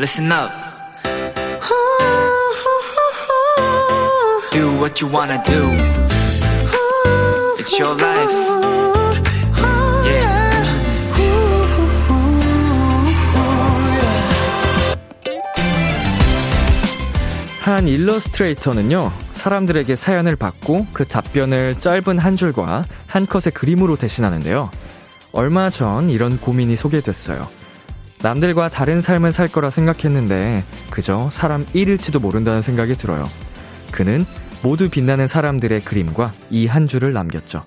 listen up. Do what you wanna do. It's your life. 한 일러스트레이터는요, 사람들에게 사연을 받고 그 답변을 짧은 한 줄과 한 컷의 그림으로 대신하는데요. 얼마 전 이런 고민이 소개됐어요. 남들과 다른 삶을 살 거라 생각했는데 그저 사람 1일지도 모른다는 생각이 들어요. 그는 모두 빛나는 사람들의 그림과 이 한 줄을 남겼죠.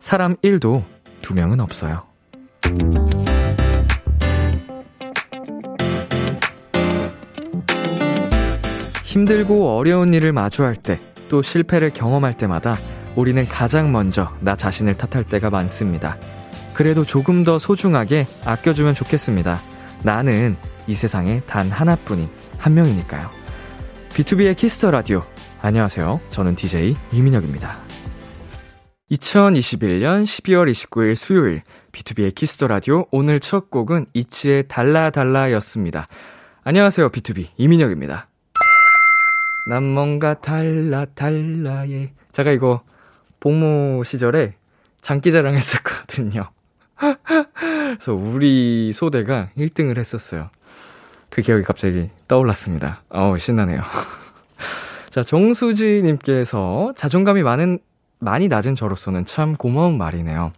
사람 1도 두 명은 없어요. 힘들고 어려운 일을 마주할 때, 또 실패를 경험할 때마다 우리는 가장 먼저 나 자신을 탓할 때가 많습니다. 그래도 조금 더 소중하게 아껴주면 좋겠습니다. 나는 이 세상에 단 하나뿐인 한 명이니까요. B2B의 키스터 라디오. 안녕하세요. 저는 DJ 이민혁입니다. 2021년 12월 29일 수요일 B2B의 키스터 라디오 오늘 첫 곡은 ITZY의 달라달라였습니다. 안녕하세요. BTOB 이민혁입니다. 난 뭔가 달라 달라예. 제가 이거 복무 시절에 장기자랑 했었거든요. 그래서 우리 소대가 1등을 했었어요. 그 기억이 갑자기 떠올랐습니다. 어우, 신나네요. 자, 정수지님께서 자존감이 많은, 많이 낮은 저로서는 참 고마운 말이네요.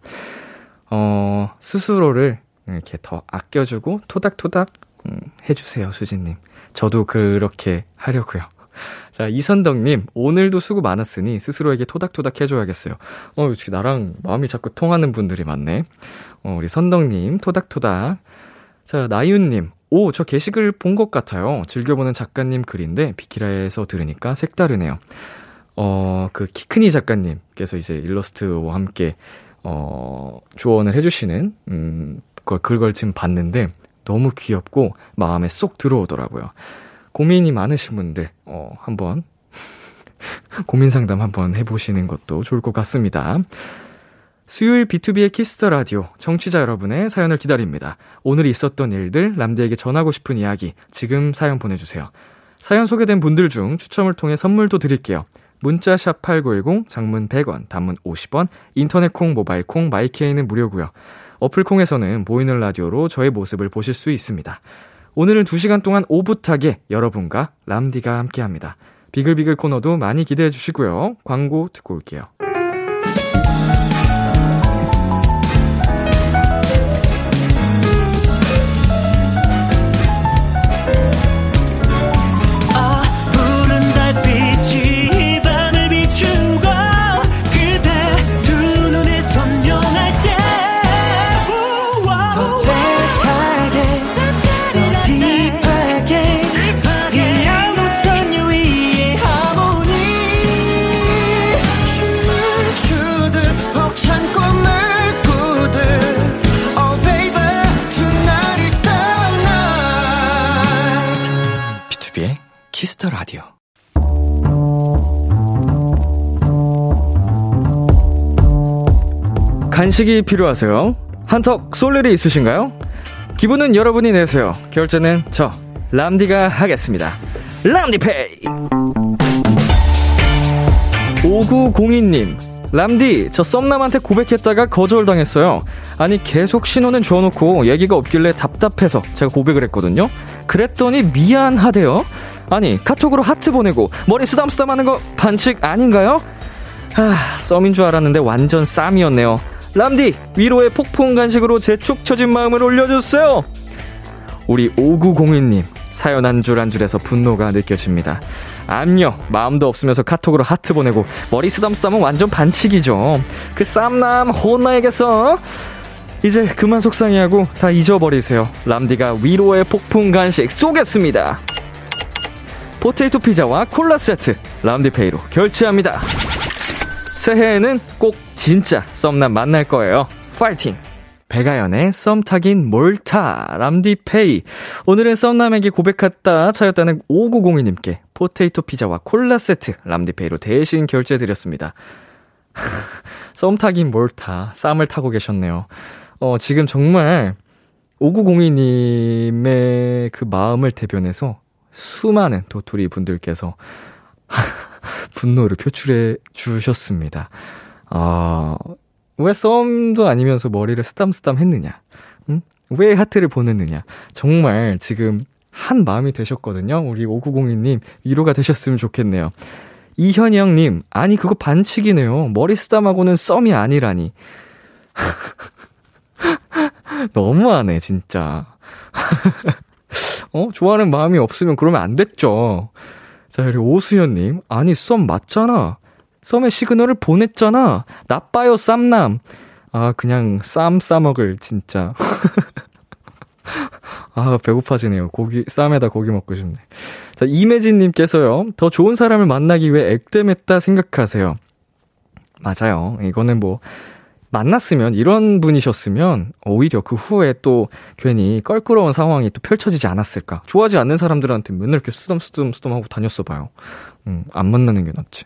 어, 스스로를 이렇게 더 아껴주고 토닥토닥 음, 해주세요, 수지님. 저도 그렇게 하려고요. 자, 이선덕님, 오늘도 수고 많았으니 스스로에게 토닥토닥 해줘야겠어요. 어, 어떻게 나랑 마음이 자꾸 통하는 분들이 많네. 어, 우리 선덕님, 토닥토닥. 자, 나윤님, 오, 저 게시글 본 것 같아요. 즐겨보는 작가님 글인데, 비키라에서 들으니까 색다르네요. 어, 그 키크니 작가님께서 이제 일러스트와 함께, 어, 조언을 해주시는, 음, 그걸 글걸 지금 봤는데, 너무 귀엽고 마음에 쏙 들어오더라고요. 고민이 많으신 분들, 어, 한번, 고민 상담 한번 해보시는 것도 좋을 것 같습니다. 수요일 B2B의 키스터 라디오 청취자 여러분의 사연을 기다립니다. 오늘 있었던 일들 남들에게 전하고 싶은 이야기 지금 사연 보내주세요. 사연 소개된 분들 중 추첨을 통해 선물도 드릴게요. 문자 샵 8910 장문 100원 단문 50원 인터넷 콩 모바일 콩 My K는 무료고요. 어플 콩에서는 보이는 라디오로 저의 모습을 보실 수 있습니다. 오늘은 2시간 동안 오붓하게 여러분과 람디가 함께합니다. 비글비글 코너도 많이 기대해 주시고요. 광고 듣고 올게요. 간식이 필요하세요? 한턱 쏠 일이 있으신가요? 기분은 여러분이 내세요. 결제는 저 람디가 하겠습니다. 람디페이. 5902님, 람디, 저 썸남한테 고백했다가 거절당했어요. 아니, 계속 신호는 줘놓고 얘기가 없길래 답답해서 제가 고백을 했거든요. 그랬더니 미안하대요. 아니, 카톡으로 하트 보내고 머리 쓰담쓰담 하는 거 반칙 아닌가요? 아, 썸인 줄 알았는데 완전 쌈이었네요. 람디, 위로의 폭풍 간식으로 제 축 처진 마음을 올려주세요. 우리 5902님, 사연 한 줄 한 줄에서 분노가 느껴집니다. 암요, 마음도 없으면서 카톡으로 하트 보내고 머리 쓰담쓰담은 완전 반칙이죠. 그 쌈남 혼나야겠어. 이제 그만 속상해하고 다 잊어버리세요. 람디가 위로의 폭풍 간식 쏘겠습니다. 포테이토 피자와 콜라 세트 람디페이로 결제합니다. 새해에는 꼭 진짜 썸남 만날 거예요. 파이팅! 배가연의 썸 타긴 몰타 람디페이 오늘은 썸남에게 고백했다 차였다는 5902님께 포테이토 피자와 콜라 세트 람디페이로 대신 결제드렸습니다. 썸 타긴 몰타 썸을 타고 계셨네요. 어, 지금 정말 5902님의 그 마음을 대변해서 수많은 도토리 분들께서 분노를 표출해 주셨습니다. 아, 왜 썸도 아니면서 머리를 쓰담쓰담 했느냐? 응? 왜 하트를 보냈느냐? 정말 지금 한 마음이 되셨거든요. 우리 5902님 위로가 되셨으면 좋겠네요. 이현영님, 아니 그거 반칙이네요. 머리 쓰담하고는 썸이 아니라니. 너무하네, 진짜. 어? 좋아하는 마음이 없으면 그러면 안 됐죠. 자, 그리고 오수연님, 아니, 썸 맞잖아. 썸의 시그널을 보냈잖아. 나빠요, 쌈남. 아, 그냥 쌈 싸먹을, 진짜. 아, 배고파지네요. 고기, 쌈에다 고기 먹고 싶네. 자, 이매진님께서요, 더 좋은 사람을 만나기 위해 액땜했다 생각하세요. 맞아요. 이거는 뭐, 만났으면, 이런 분이셨으면, 오히려 그 후에 또 괜히 껄끄러운 상황이 또 펼쳐지지 않았을까. 좋아하지 않는 사람들한테 맨날 이렇게 쓰담쓰담쓰담 하고 다녔어 봐요. 음, 안 만나는 게 낫지.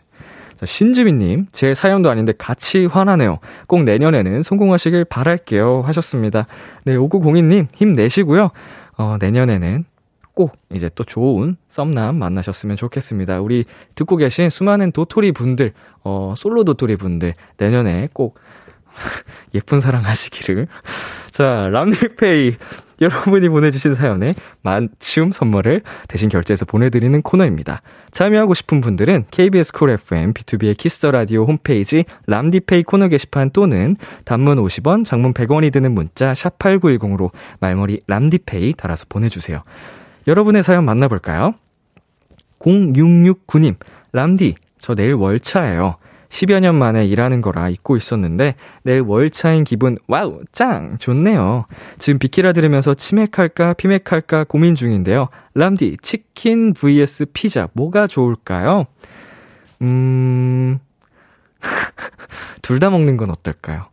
자, 신지민님, 제 사연도 아닌데 같이 화나네요. 꼭 내년에는 성공하시길 바랄게요. 하셨습니다. 네, 5902님, 힘내시고요. 어, 내년에는 꼭 이제 또 좋은 썸남 만나셨으면 좋겠습니다. 우리 듣고 계신 수많은 도토리 분들, 어, 솔로 도토리 분들, 내년에 꼭 예쁜 사랑 하시기를. 자, 람디페이. 여러분이 보내주신 사연에 맞춤 선물을 대신 결제해서 보내드리는 코너입니다. 참여하고 싶은 분들은 KBS 쿨 FM, B2B의 키스터 라디오 홈페이지 람디페이 코너 게시판 또는 단문 50원, 장문 100원이 드는 문자 샵8910으로 말머리 람디페이 달아서 보내주세요. 여러분의 사연 만나볼까요? 0669님, 람디, 저 내일 월차예요. 10여 년 만에 일하는 거라 잊고 있었는데 내일 월차인 기분 wow 짱 좋네요. 지금 비키라 들으면서 치맥할까 피맥할까 고민 중인데요. 람디 치킨 vs 피자 뭐가 좋을까요? 음... 둘 다 먹는 건 어떨까요?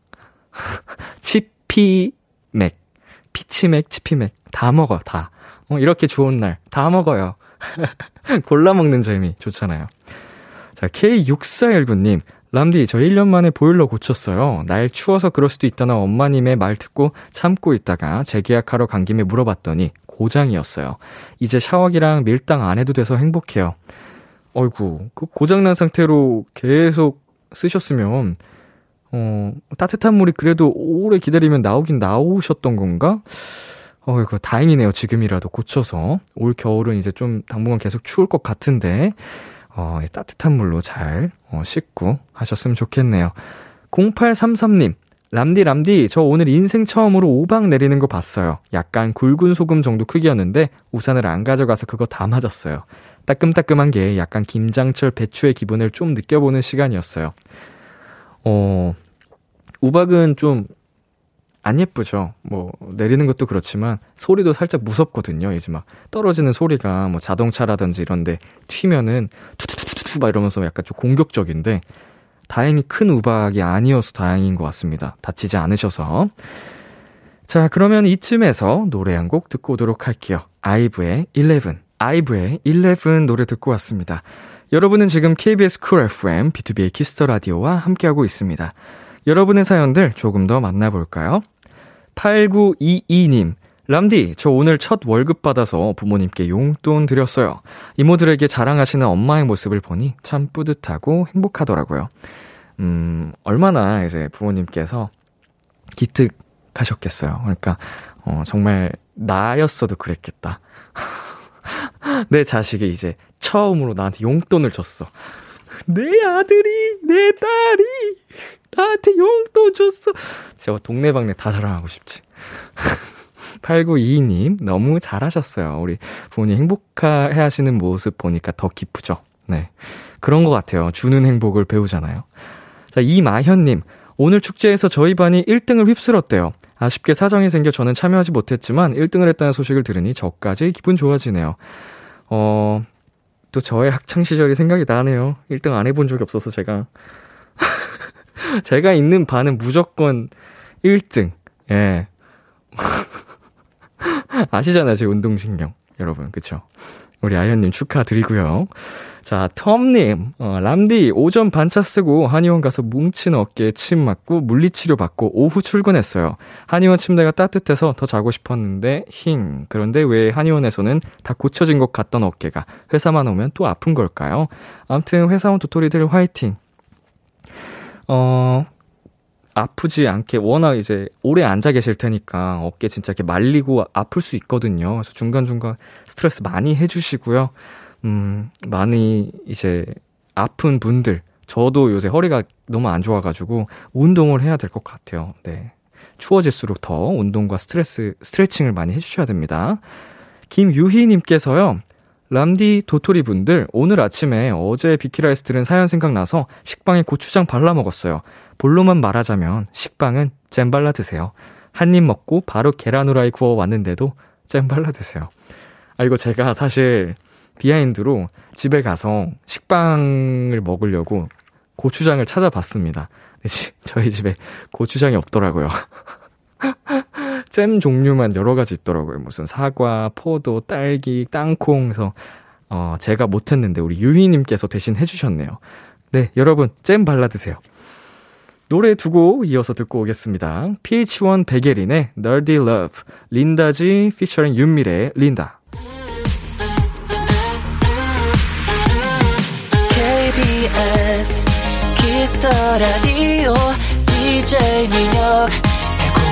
치피맥 피치맥 치피맥 다 먹어 다. 어, 이렇게 좋은 날 다 먹어요. 골라 먹는 재미 좋잖아요. 자, K6419님. 람디, 저 1년 만에 보일러 고쳤어요. 날 추워서 그럴 수도 있다나 엄마님의 말 듣고 참고 있다가 재계약하러 간 김에 물어봤더니 고장이었어요. 이제 샤워기랑 밀당 안 해도 돼서 행복해요. 어이구, 그 고장난 상태로 계속 쓰셨으면, 어, 따뜻한 물이 그래도 오래 기다리면 나오긴 나오셨던 건가? 어이구, 다행이네요. 지금이라도 고쳐서. 올 겨울은 이제 좀 당분간 계속 추울 것 같은데, 어, 따뜻한 물로 잘 어, 씻고 하셨으면 좋겠네요. 0833님, 람디 람디 저 오늘 인생 처음으로 오박 내리는 거 봤어요. 약간 굵은 소금 정도 크기였는데 우산을 안 가져가서 그거 다 맞았어요. 따끔따끔한 게 약간 김장철 배추의 기분을 좀 느껴보는 시간이었어요. 어, 우박은 좀 안 예쁘죠. 뭐 내리는 것도 그렇지만 소리도 살짝 무섭거든요. 이제 막 떨어지는 소리가 뭐 자동차라든지 이런데 튀면은 투투투투투 막 이러면서 약간 좀 공격적인데 다행히 큰 우박이 아니어서 다행인 것 같습니다. 다치지 않으셔서. 자, 그러면 이쯤에서 노래 한 곡 듣고 오도록 할게요. 아이브의 11. 아이브의 11 노래 듣고 왔습니다. 여러분은 지금 KBS 쿨 FM, B2B의 키스터 라디오와 함께하고 있습니다. 여러분의 사연들 조금 더 만나볼까요? 8922님, 람디, 저 오늘 첫 월급 받아서 부모님께 용돈 드렸어요. 이모들에게 자랑하시는 엄마의 모습을 보니 참 뿌듯하고 행복하더라고요. 음, 얼마나 이제 부모님께서 기특하셨겠어요. 그러니까, 어, 정말 나였어도 그랬겠다. 내 자식이 이제 처음으로 나한테 용돈을 줬어. 내 아들이, 내 딸이 나한테 용돈 줬어. 제가 동네방네 다 자랑하고 싶지. 8922님, 너무 잘하셨어요. 우리 부모님 행복해 하시는 모습 보니까 더 기쁘죠. 네. 그런 것 같아요. 주는 행복을 배우잖아요. 자, 이마현님, 오늘 축제에서 저희 반이 1등을 휩쓸었대요. 아쉽게 사정이 생겨 저는 참여하지 못했지만 1등을 했다는 소식을 들으니 저까지 기분 좋아지네요. 어, 또 저의 학창시절이 생각이 나네요. 1등 안 해본 적이 없어서 제가. 제가 있는 반은 무조건 1등. 예. 아시잖아요, 제 운동신경. 여러분, 그쵸? 우리 아현님 축하드리고요. 자, 텀님, 어, 람디, 오전 반차 쓰고 한의원 가서 뭉친 어깨에 침 맞고 물리치료 받고 오후 출근했어요. 한의원 침대가 따뜻해서 더 자고 싶었는데, 힝. 그런데 왜 한의원에서는 다 고쳐진 것 같던 어깨가 회사만 오면 또 아픈 걸까요? 암튼 회사원 도토리들 화이팅. 어, 아프지 않게 워낙 이제 오래 앉아 계실 테니까 어깨 진짜 이렇게 말리고 아플 수 있거든요. 그래서 중간중간 스트레스 많이 해주시고요. 음, 많이 이제 아픈 분들, 저도 요새 허리가 너무 안 좋아가지고 운동을 해야 될 것 같아요. 네. 추워질수록 더 운동과 스트레스, 스트레칭을 많이 해주셔야 됩니다. 김유희님께서요, 람디 도토리 분들, 오늘 아침에 어제 비키라에서 들은 사연 생각나서 식빵에 고추장 발라 먹었어요. 본로만 말하자면 식빵은 잼 발라 드세요. 한 입 먹고 바로 계란 후라이 구워 왔는데도 잼 발라 드세요. 아, 이거 제가 사실 비하인드로 집에 가서 식빵을 먹으려고 고추장을 찾아봤습니다. 저희 집에 고추장이 없더라고요. 잼 종류만 여러 가지 있더라고요. 무슨 사과, 포도, 딸기, 땅콩 해서 어, 제가 못했는데 우리 유희님께서 대신 해주셨네요. 네, 여러분 잼 발라 드세요. 노래 두고 이어서 듣고 오겠습니다. PH1 백예린의 Nerdy Love, 린다지 피처링 윤미래의 린다. KBS Kiss the Radio DJ 민혁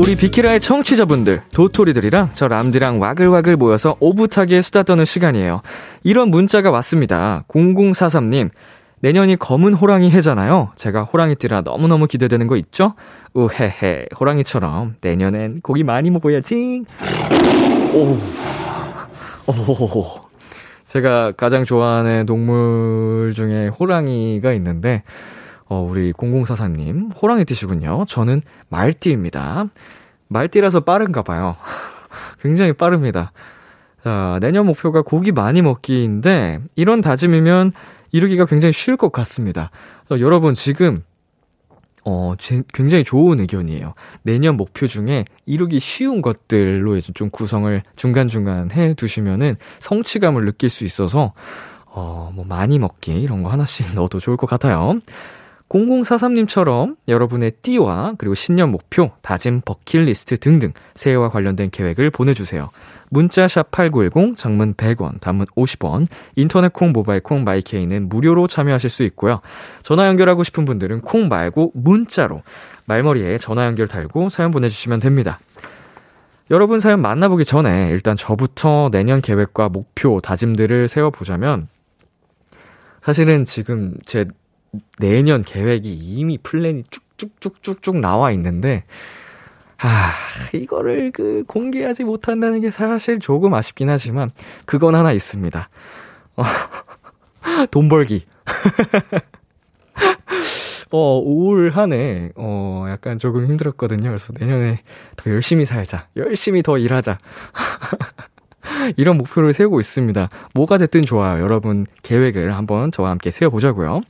우리 비키라의 청취자분들 도토리들이랑 저 람디랑 와글와글 모여서 오붓하게 수다 떠는 시간이에요. 이런 문자가 왔습니다. 0043님 내년이 검은 호랑이 해잖아요. 제가 호랑이띠라 너무너무 기대되는 거 있죠? 우헤헤 호랑이처럼. 내년엔 고기 많이 먹어야지. 오 오, 제가 가장 좋아하는 동물 중에 호랑이가 있는데, 어, 우리 0044님, 호랑이 띠시군요. 저는 말띠입니다. 말띠라서 빠른가 봐요. 굉장히 빠릅니다. 자, 내년 목표가 고기 많이 먹기인데, 이런 다짐이면 이루기가 굉장히 쉬울 것 같습니다. 여러분, 지금 어, 굉장히 좋은 의견이에요. 내년 목표 중에 이루기 쉬운 것들로 이제 좀 구성을 중간중간 해 두시면은 성취감을 느낄 수 있어서, 어, 뭐 많이 먹기 이런 거 하나씩 넣어도 좋을 것 같아요. 0043님처럼 여러분의 띠와 그리고 신년 목표, 다짐 버킷리스트 등등 새해와 관련된 계획을 보내주세요. 문자샵 8910, 장문 100원, 단문 50원, 인터넷 콩, 모바일 콩, 마이케이는 무료로 참여하실 수 있고요. 전화 연결하고 싶은 분들은 콩 말고 문자로 말머리에 전화 연결 달고 사연 보내주시면 됩니다. 여러분 사연 만나보기 전에 일단 저부터 내년 계획과 목표, 다짐들을 세워보자면 사실은 지금 제 내년 계획이 이미 플랜이 쭉쭉쭉쭉쭉 나와 있는데 아, 이거를 그 공개하지 못한다는 게 사실 조금 아쉽긴 하지만 그건 하나 있습니다. 어, 돈 벌기. 어, 올 한 해, 어, 약간 조금 힘들었거든요. 그래서 내년에 더 열심히 살자. 열심히 더 일하자. 이런 목표를 세우고 있습니다. 뭐가 됐든 좋아요. 여러분 계획을 한번 저와 함께 세워보자고요.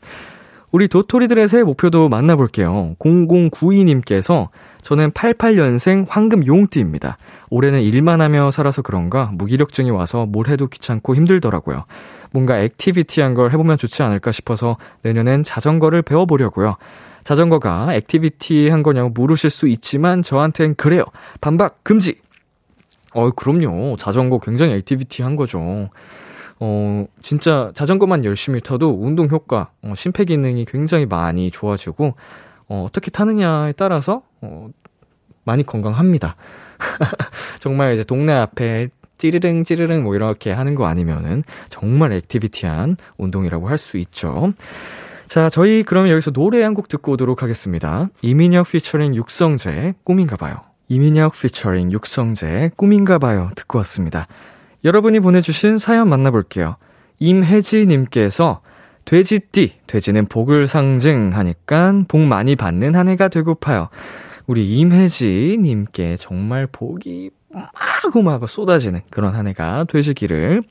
우리 도토리들의 새해 목표도 만나볼게요. 0092님께서 저는 88년생 황금 용띠입니다. 올해는 일만 하며 살아서 그런가 무기력증이 와서 뭘 해도 귀찮고 힘들더라고요. 뭔가 activity한 걸 해보면 좋지 않을까 싶어서 내년엔 자전거를 배워보려고요. 자전거가 activity한 거냐고 물으실 수 있지만 저한텐 그래요. 반박 금지! 어, 그럼요. 자전거 굉장히 activity한 거죠. 어, 진짜 자전거만 열심히 타도 운동 효과, 어, 심폐 기능이 굉장히 많이 좋아지고, 어, 어떻게 타느냐에 따라서, 어, 많이 건강합니다. 정말 이제 동네 앞에 찌르릉 찌르릉 뭐 이렇게 하는 거 아니면은 정말 activity한 운동이라고 할 수 있죠. 자, 저희 그러면 여기서 노래 한 곡 듣고 오도록 하겠습니다. 이민혁 피처링 육성재 꿈인가 봐요. 이민혁 피처링 육성재 꿈인가 봐요 듣고 왔습니다. 여러분이 보내주신 사연 만나볼게요. 임혜지님께서 돼지띠, 돼지는 복을 상징하니까 복 많이 받는 한 해가 되고파요. 우리 임혜지님께 정말 복이 마구마구 쏟아지는 그런 한 해가 되시기를.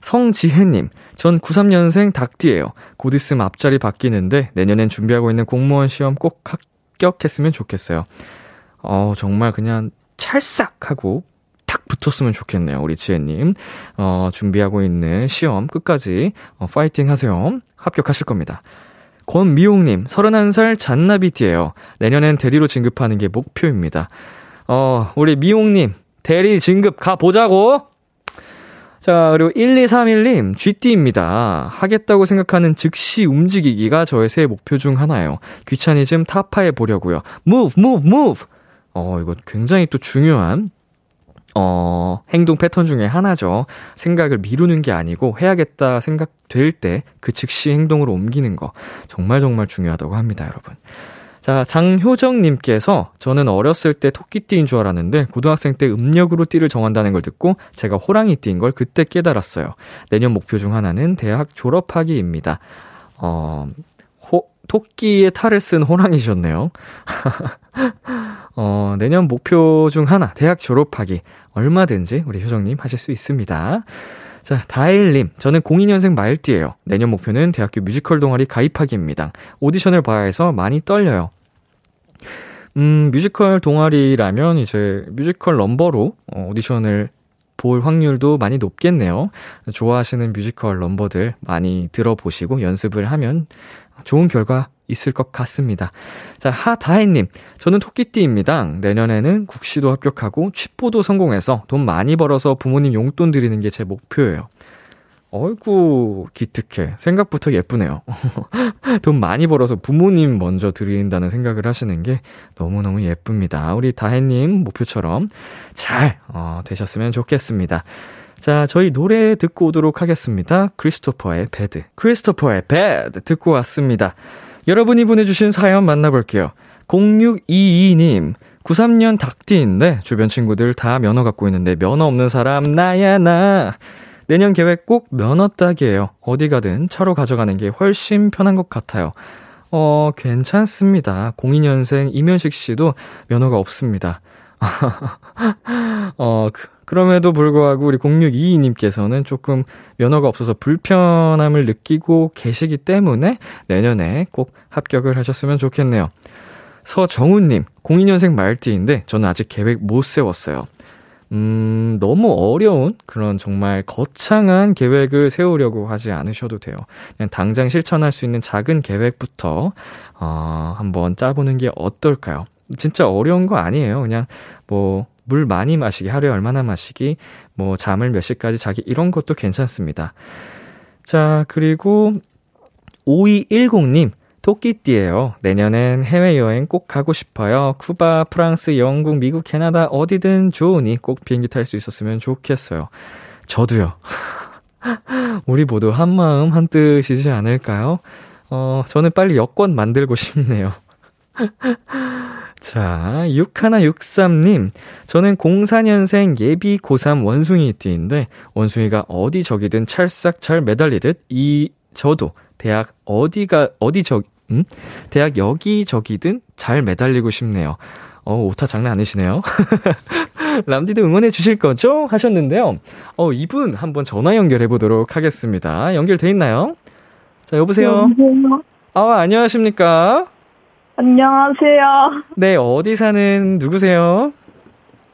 성지혜님, 전 93년생 닭띠예요. 곧 있으면 앞자리 바뀌는데 내년엔 준비하고 있는 공무원 시험 꼭 합격했으면 좋겠어요. 어, 정말 그냥 찰싹 하고 탁 붙었으면 좋겠네요. 우리 지혜님. 어, 준비하고 있는 시험 끝까지 어, 파이팅 하세요. 합격하실 겁니다. 권미용님, 31살 잔나비띠예요. 내년엔 대리로 진급하는 게 목표입니다. 어, 우리 미용님, 대리 진급 가보자고! 자, 그리고 1231님, GT입니다. 하겠다고 생각하는 즉시 움직이기가 저의 새해 목표 중 하나예요. 귀차니즘 타파해 보려고요. move, move, move! 어, 이거 굉장히 또 중요한 어, 행동 패턴 중에 하나죠. 생각을 미루는 게 아니고 해야겠다 생각될 때 그 즉시 행동으로 옮기는 거. 정말 정말 중요하다고 합니다, 여러분. 자, 장효정님께서 저는 어렸을 때 토끼띠인 줄 알았는데 고등학생 때 음력으로 띠를 정한다는 걸 듣고 제가 호랑이띠인 걸 그때 깨달았어요. 내년 목표 중 하나는 대학 졸업하기입니다. 어, 호, 토끼의 탈을 쓴 호랑이셨네요. 어, 내년 목표 중 하나, 대학 졸업하기. 얼마든지 우리 효정님 하실 수 있습니다. 자, 다일님. 저는 02년생 말띠예요. 내년 목표는 대학교 뮤지컬 동아리 가입하기입니다. 오디션을 봐야 해서 많이 떨려요. 음, 뮤지컬 동아리라면 이제 뮤지컬 넘버로 어, 오디션을 볼 확률도 많이 높겠네요. 좋아하시는 뮤지컬 넘버들 많이 들어보시고 연습을 하면 좋은 결과 있을 것 같습니다. 자, 하다혜님. 저는 토끼띠입니다. 내년에는 국시도 합격하고 취뽀도 성공해서 돈 많이 벌어서 부모님 용돈 드리는 게 제 목표예요. 어이구, 기특해. 생각부터 예쁘네요. 돈 많이 벌어서 부모님 먼저 드린다는 생각을 하시는 게 너무너무 예쁩니다. 우리 다혜님 목표처럼 잘, 어, 되셨으면 좋겠습니다. 자, 저희 노래 듣고 오도록 하겠습니다. 크리스토퍼의 배드. 크리스토퍼의 배드 듣고 왔습니다. 여러분이 보내주신 사연 만나볼게요. 0622님, 93년 닭띠인데 주변 친구들 다 면허 갖고 있는데 면허 없는 사람 나야 나. 내년 계획 꼭 면허 따기예요. 어디 가든 차로 가져가는 게 훨씬 편한 것 같아요. 어, 괜찮습니다. 02년생 이면식 씨도 면허가 없습니다. 어, 그, 그럼에도 불구하고 우리 0622님께서는 조금 면허가 없어서 불편함을 느끼고 계시기 때문에 내년에 꼭 합격을 하셨으면 좋겠네요. 서정훈님, 02년생 말띠인데 저는 아직 계획 못 세웠어요. 음, 너무 어려운 그런 정말 거창한 계획을 세우려고 하지 않으셔도 돼요. 그냥 당장 실천할 수 있는 작은 계획부터, 어, 한번 짜보는 게 어떨까요? 진짜 어려운 거 아니에요. 그냥 뭐, 물 많이 마시기, 하루에 얼마나 마시기, 뭐, 잠을 몇 시까지 자기, 이런 것도 괜찮습니다. 자, 그리고 5210님, 토끼띠예요. 내년엔 해외여행 꼭 가고 싶어요. 쿠바, 프랑스, 영국, 미국, 캐나다 어디든 좋으니 꼭 비행기 탈 수 있었으면 좋겠어요. 저도요. 우리 모두 한 마음 한 뜻이지 않을까요? 어, 저는 빨리 여권 만들고 싶네요. 자, 6163님. 저는 04년생 예비 고3 원숭이띠인데, 원숭이가 어디 저기든 찰싹 잘 매달리듯, 이, 저도 대학 어디가, 어디 저, 음? 대학 여기저기든 잘 매달리고 싶네요. 어, 오타 장난 아니시네요. 람디도 응원해 주실 거죠? 하셨는데요. 어, 이분 한번 전화 연결해 보도록 하겠습니다. 연결돼 있나요? 자, 여보세요? 여보세요? 아, 안녕하십니까? 안녕하세요. 네, 어디 사는 누구세요?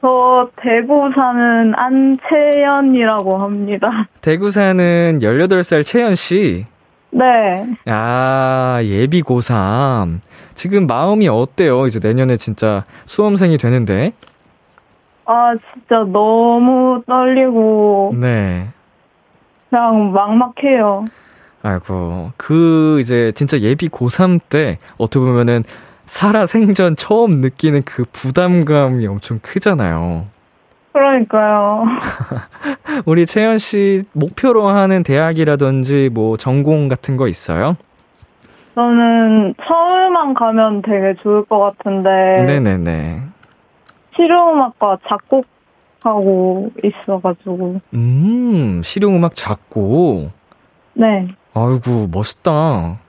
저 대구 사는 안채연이라고 합니다. 대구 사는 18살 채연 씨. 네. 아, 예비 고3. 지금 마음이 어때요? 이제 내년에 진짜 수험생이 되는데. 아, 진짜 너무 떨리고, 네. 그냥 막막해요. 아이고, 그 이제 진짜 예비 고3 때 어떻게 보면은 살아 생전 처음 느끼는 그 부담감이 엄청 크잖아요. 그러니까요. 우리 채연 씨 목표로 하는 대학이라든지 뭐 전공 같은 거 있어요? 저는 서울만 가면 되게 좋을 것 같은데, 네네네. 실용음악과 작곡하고 있어가지고, 음, 실용음악 작곡. 네. 아이고, 멋있다.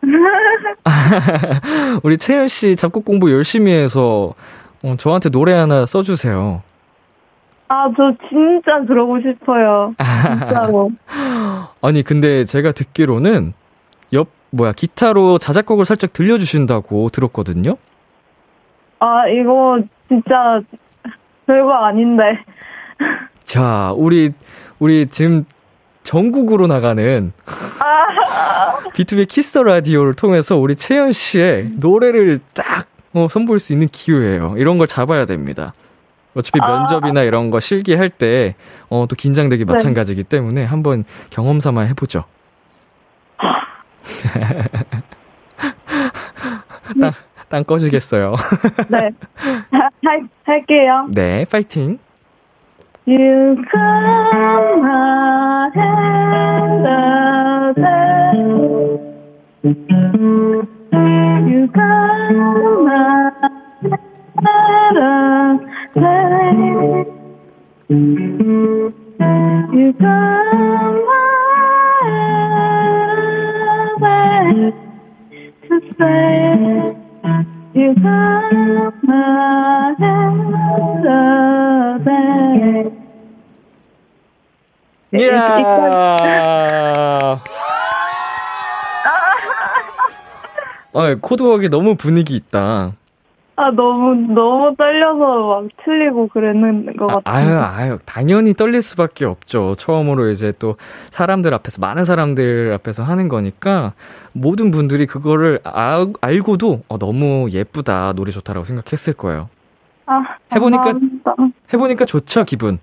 우리 채연 씨 작곡 공부 열심히 해서 어, 저한테 노래 하나 써주세요. 아, 저 진짜 그러고 싶어요. 진짜로. 아니, 근데 제가 듣기로는 옆, 뭐야, 기타로 자작곡을 살짝 들려주신다고 들었거든요? 아, 이거 진짜 별거 아닌데. 자, 우리, 우리 지금 전국으로 나가는 B2B 키스 라디오를 통해서 우리 채연 씨의 노래를 딱 어, 선보일 수 있는 기회예요. 이런 걸 잡아야 됩니다. 어차피 아. 면접이나 이런 거 실기할 때, 어, 또 긴장되기 네. 마찬가지이기 때문에 한번 경험 삼아 해보죠. 땅, 땅 꺼지겠어요. 네. 하, 할, 할게요. 네, 파이팅. You come hot and You come hot and You come hot to stay. You come hot and my hand 이야. 아, 코드웍이 너무 분위기 있다. 아 너무 너무 떨려서 막 틀리고 그랬는 것 아, 아유, 같아요. 아유, 당연히 떨릴 수밖에 없죠. 처음으로 이제 또 사람들 앞에서, 많은 사람들 앞에서 하는 거니까 모든 분들이 그거를 아, 알고도 어, 너무 예쁘다, 노래 좋다라고 생각했을 거예요. 아, 해보니까- 감사합니다. 해보니까 좋죠, 기분.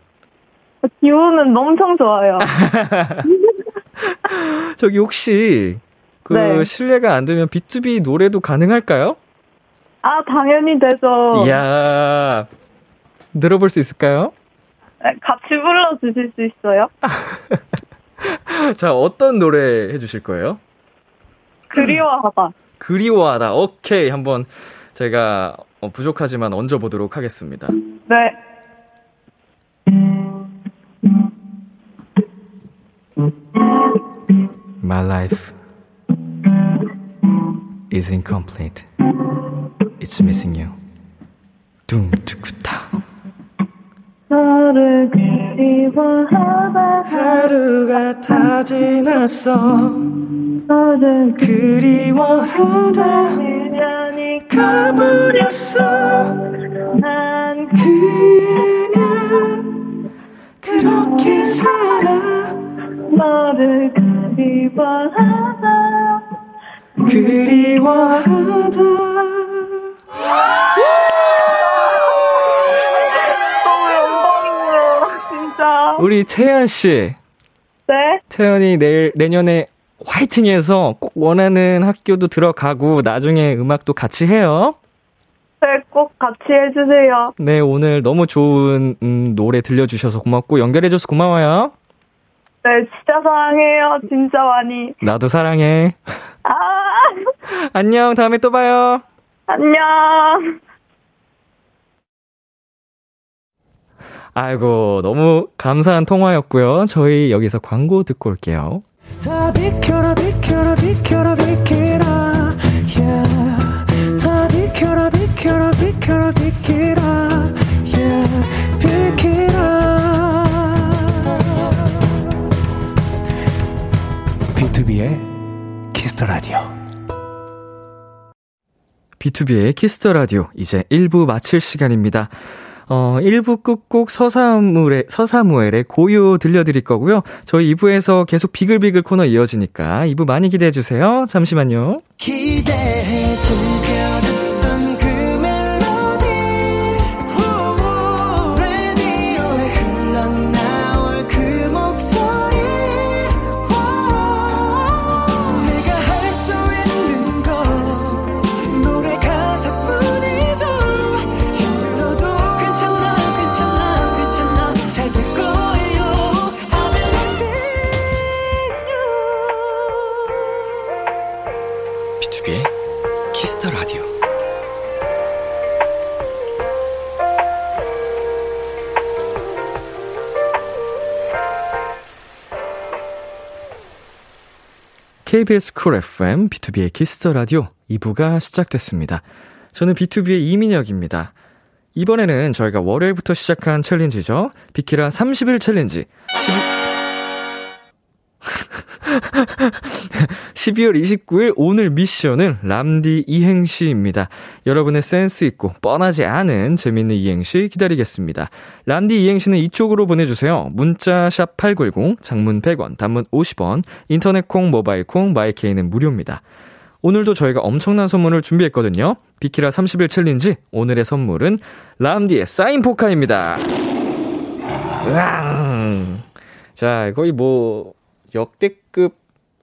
기분은 엄청 좋아요. 저기 혹시 그 네. 실례가 안 되면 B2B 노래도 가능할까요? 아 당연히 되죠. 이야. 들어볼 수 있을까요? 네, 같이 불러 주실 수 있어요? 자, 어떤 노래 해주실 거예요? 그리워하다. 그리워하다. 오케이. 한번 제가 어, 부족하지만 얹어보도록 하겠습니다. 네. My life is incomplete. It's missing you. 둥투쿠타. 너를 그리워하다. 하루가 다 지났어. 너를 그리워하다. 그려니 가버렸어. 난 그냥 그렇게 살아. 너를 그리워하다. 그리워하다. 너무 영광이에요, 진짜. 우리 채연 씨. 네? 채연이 내일, 내년에 화이팅해서 꼭 원하는 학교도 들어가고 나중에 음악도 같이 해요. 네, 꼭 같이 해주세요. 네, 오늘 너무 좋은 음, 노래 들려주셔서 고맙고 연결해줘서 고마워요. 네, 진짜 사랑해요. 진짜 많이. 나도 사랑해. 아, 안녕, 다음에 또 봐요. 안녕. 아이고, 너무 감사한 통화였고요. 저희 여기서 광고 듣고 올게요. Kiss the Radio B2B의 키스터 라디오 이제 1부 마칠 시간입니다. 어, 1부 끝곡 서사무엘의, 서사무엘의 고요 들려드릴 거고요. 저희 2부에서 계속 비글비글 코너 이어지니까 2부 많이 기대해주세요. 잠시만요. 기대해 즐겨 KBS 쿨 FM, B2B의 키스터 라디오 2부가 시작됐습니다. 저는 BTOB의 이민혁입니다. 이번에는 저희가 월요일부터 시작한 챌린지죠. 비키라 30일 챌린지. 12월 29일 오늘 미션은 람디 이행시입니다. 여러분의 센스 있고 뻔하지 않은 재밌는 이행시 기다리겠습니다. 람디 이행시는 이쪽으로 보내주세요. 문자 샵 8910, 장문 100원, 단문 50원, 인터넷 콩, 모바일 콩, 마이K는 무료입니다. 오늘도 저희가 엄청난 선물을 준비했거든요. 비키라 30일 챌린지 오늘의 선물은 람디의 사인 포카입니다. 으앙. 자, 거의 뭐 역대급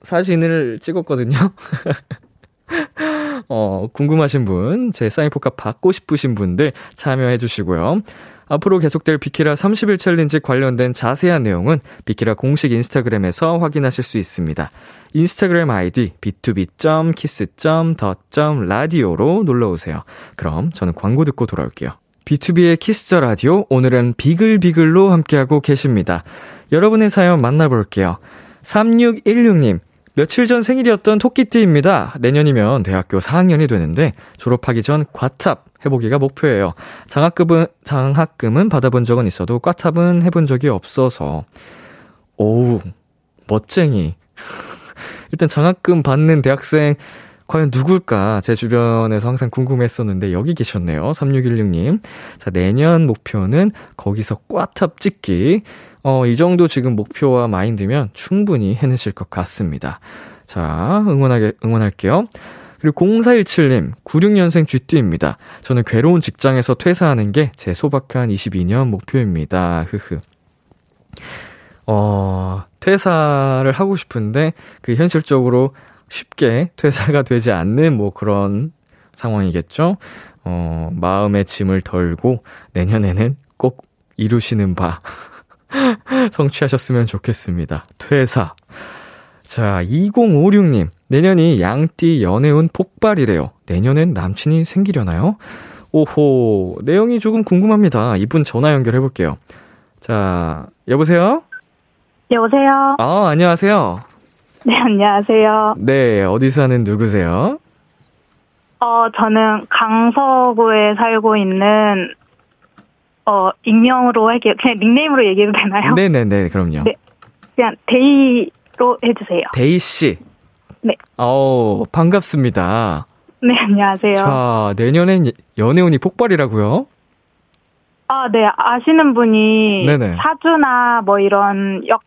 사진을 찍었거든요. 어, 궁금하신 분, 제 사인 포카 받고 싶으신 분들 참여해 주시고요. 앞으로 계속될 비키라 30일 챌린지 관련된 자세한 내용은 비키라 공식 인스타그램에서 확인하실 수 있습니다. 인스타그램 아이디 b2b.kiss.the.radio로 놀러 오세요. 그럼 저는 광고 듣고 돌아올게요. B2B의 키스터 라디오 오늘은 비글비글로 함께하고 계십니다. 여러분의 사연 만나볼게요. 3616님 며칠 전 생일이었던 토끼띠입니다. 내년이면 대학교 4학년이 되는데 졸업하기 전 과탑 해보기가 목표예요. 장학금은, 장학금은 받아본 적은 있어도 과탑은 해본 적이 없어서. 오우, 멋쟁이. 일단 장학금 받는 대학생 과연 누굴까 제 주변에서 항상 궁금했었는데 여기 계셨네요. 3616님. 자, 내년 목표는 거기서 꽈탑 찍기. 어, 이 정도 지금 목표와 마인드면 충분히 해내실 것 같습니다. 자, 응원하게, 응원할게요. 그리고 0417님, 96년생 쥐띠입니다. 저는 괴로운 직장에서 퇴사하는 게 제 소박한 22년 목표입니다. 흐흐. 어, 퇴사를 하고 싶은데 그 현실적으로 쉽게 퇴사가 되지 않는 뭐 그런 상황이겠죠? 어, 마음의 짐을 덜고 내년에는 꼭 이루시는 바 성취하셨으면 좋겠습니다. 퇴사. 자, 2056님. 내년이 양띠 연애운 폭발이래요. 내년엔 남친이 생기려나요? 오호, 내용이 조금 궁금합니다. 이분 전화 연결해볼게요. 자, 여보세요? 여보세요? 아, 안녕하세요. 네, 안녕하세요. 네, 어디 사는 누구세요? 어, 저는 강서구에 살고 있는, 어, 익명으로 할게요. 그냥 닉네임으로 얘기해도 되나요? 네네네, 그럼요. 네. 그냥 데이로 해주세요. 데이씨. 네. 어우, 반갑습니다. 네, 안녕하세요. 자, 내년엔 연애운이 폭발이라고요? 아, 네, 아시는 분이 네네. 사주나 뭐 이런 역,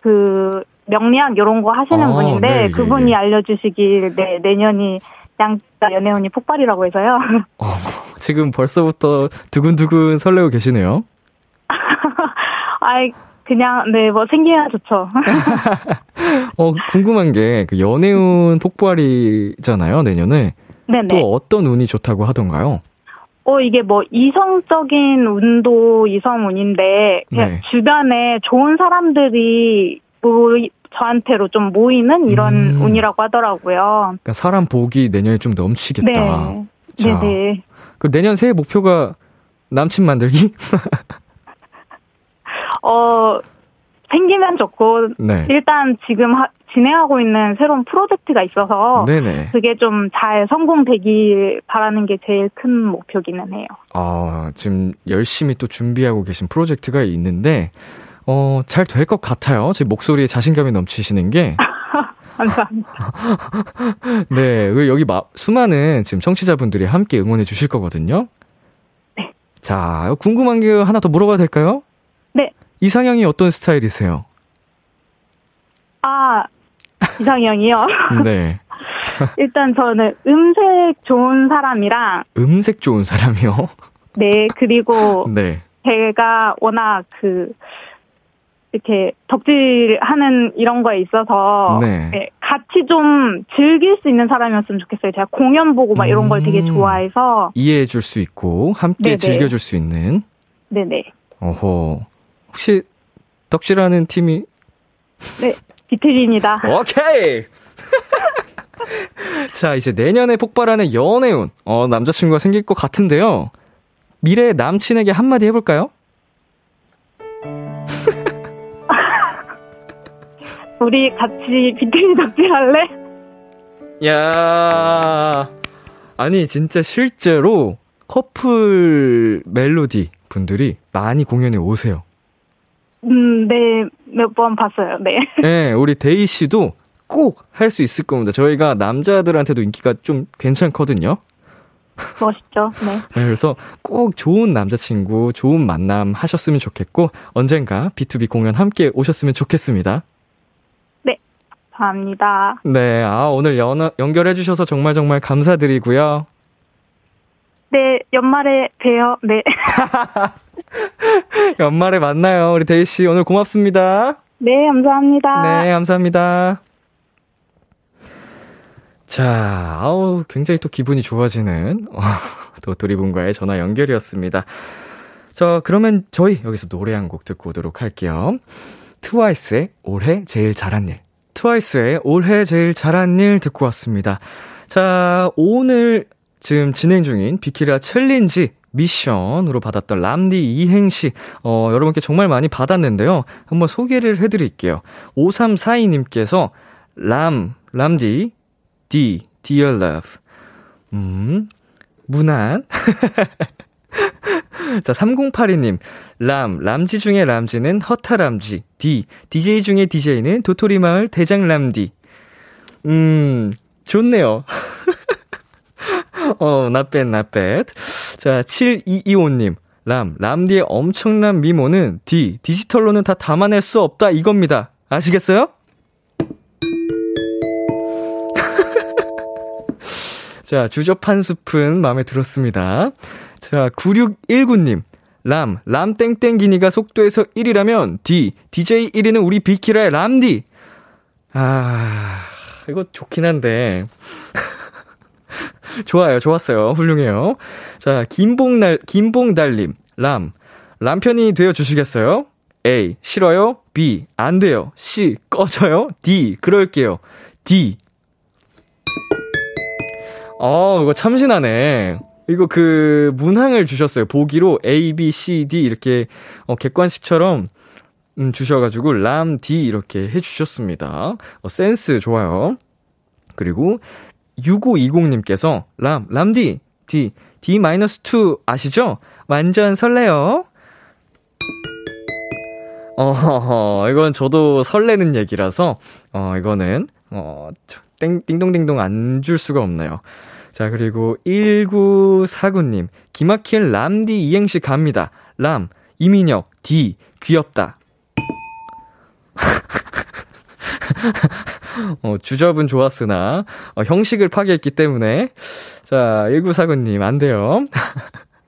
그, 명리학 이런 거 하시는 아, 분인데 네, 예, 그분이 예. 알려주시길 네, 내년이 양자 연애운이 폭발이라고 해서요. 어, 지금 벌써부터 두근두근 설레고 계시네요. 아이, 그냥, 네, 뭐 생기면 좋죠. 어, 궁금한 게, 그 연애운 폭발이잖아요, 내년에. 네네. 또 어떤 운이 좋다고 하던가요? 어, 이게 뭐 이성적인 운도 이성운인데, 네. 주변에 좋은 사람들이 모이, 저한테로 좀 모이는 이런 음. 운이라고 하더라고요. 그러니까 사람 복이 내년에 좀 넘치겠다. 네. 자. 네네. 그 내년 새해 목표가 남친 만들기? 어, 생기면 좋고, 네. 일단 지금 하- 진행하고 있는 새로운 프로젝트가 있어서, 네네. 그게 좀 잘 성공되길 바라는 게 제일 큰 목표기는 해요. 아, 지금 열심히 또 준비하고 계신 프로젝트가 있는데, 어, 잘 될 것 같아요. 제 목소리에 자신감이 넘치시는 게. 감사합니다. 네, 그 여기 마- 수많은 지금 청취자분들이 함께 응원해 주실 거거든요. 네. 자, 궁금한 게 하나 더 물어봐도 될까요? 네. 이상형이 어떤 스타일이세요? 아, 이상형이요? 네. 일단 저는 음색 좋은 사람이랑, 음색 좋은 사람이요? 네, 그리고 네. 제가 워낙 그, 이렇게 덕질하는 이런 거에 있어서, 네. 네, 같이 좀 즐길 수 있는 사람이었으면 좋겠어요. 제가 공연 보고 막 이런 걸 되게 음. 좋아해서, 이해해 줄 수 있고, 함께 네네. 즐겨 줄 수 있는. 네네. 어허. 혹시 덕질하는 팀이 네, 비틀입니다. 오케이. 자, 이제 내년에 폭발하는 연애운. 어, 남자친구가 생길 것 같은데요. 미래의 남친에게 한마디 해볼까요? 우리 같이 비틀이 덕질할래? 야 아니, 진짜 실제로 커플 멜로디 분들이 많이 공연에 오세요. 음, 네, 몇 번 봤어요. 네. 네, 우리 데이 씨도 꼭 할 수 있을 겁니다. 저희가 남자들한테도 인기가 좀 괜찮거든요. 멋있죠. 네. 네, 그래서 꼭 좋은 남자친구, 좋은 만남 하셨으면 좋겠고, 언젠가 BTOB 공연 함께 오셨으면 좋겠습니다. 네. 감사합니다. 네, 아, 오늘 연, 연결해주셔서 정말 정말 감사드리고요. 네, 연말에 봬요. 네. 연말에 만나요. 우리 데이 씨. 오늘 고맙습니다. 네, 감사합니다. 네, 감사합니다. 자, 아우, 굉장히 또 기분이 좋아지는, 어, 도토리분과의 전화 연결이었습니다. 자, 그러면 저희 여기서 노래 한 곡 듣고 오도록 할게요. 트와이스의 올해 제일 잘한 일. 트와이스의 올해 제일 잘한 일 듣고 왔습니다. 자, 오늘 지금 진행 중인 비키라 챌린지 미션으로 받았던 람디 이행시, 어, 여러분께 정말 많이 받았는데요. 한번 소개를 해드릴게요. 5342님께서 람, 람디, D, Dear Love. 음, 무난. 자, 3082님. 람, 람지 중에 람지는 허타람지. D, DJ 중에 DJ는 도토리마을 대장람디. 음, 좋네요. 어, not bad. 자, 7225님. 람, 람디의 엄청난 미모는 D, 디지털로는 다 담아낼 수 없다 이겁니다. 아시겠어요? 자, 주접 한 스푼 마음에 들었습니다. 자, 9619님. 람, 람 땡땡기니가 속도에서 1위라면 D, DJ 1위는 우리 비키라의 람디. 아, 이거 좋긴 한데. 좋아요, 좋았어요. 훌륭해요. 자, 김봉날, 김봉달님. 람, 람편이 되어 주시겠어요? A, 싫어요? B, 안 돼요. C, 꺼져요? D, 그럴게요. D. 어, 이거 참신하네. 이거 그 문항을 주셨어요. 보기로 A, B, C, D 이렇게 어, 객관식처럼 음, 주셔가지고 람, D 이렇게 해주셨습니다. 어, 센스 좋아요. 그리고 6520님께서 람, 람디, D, D-2 아시죠? 완전 설레요. 어, 이건 저도 설레는 얘기라서, 어, 이거는, 어, 땡, 띵동띵동 안 줄 수가 없네요. 자, 그리고 1949님, 기막힐 람디 이행시 갑니다. 람, 이민혁, 디, 귀엽다. 어, 주접은 좋았으나, 어, 형식을 파괴했기 때문에. 자, 1949님, 안 돼요.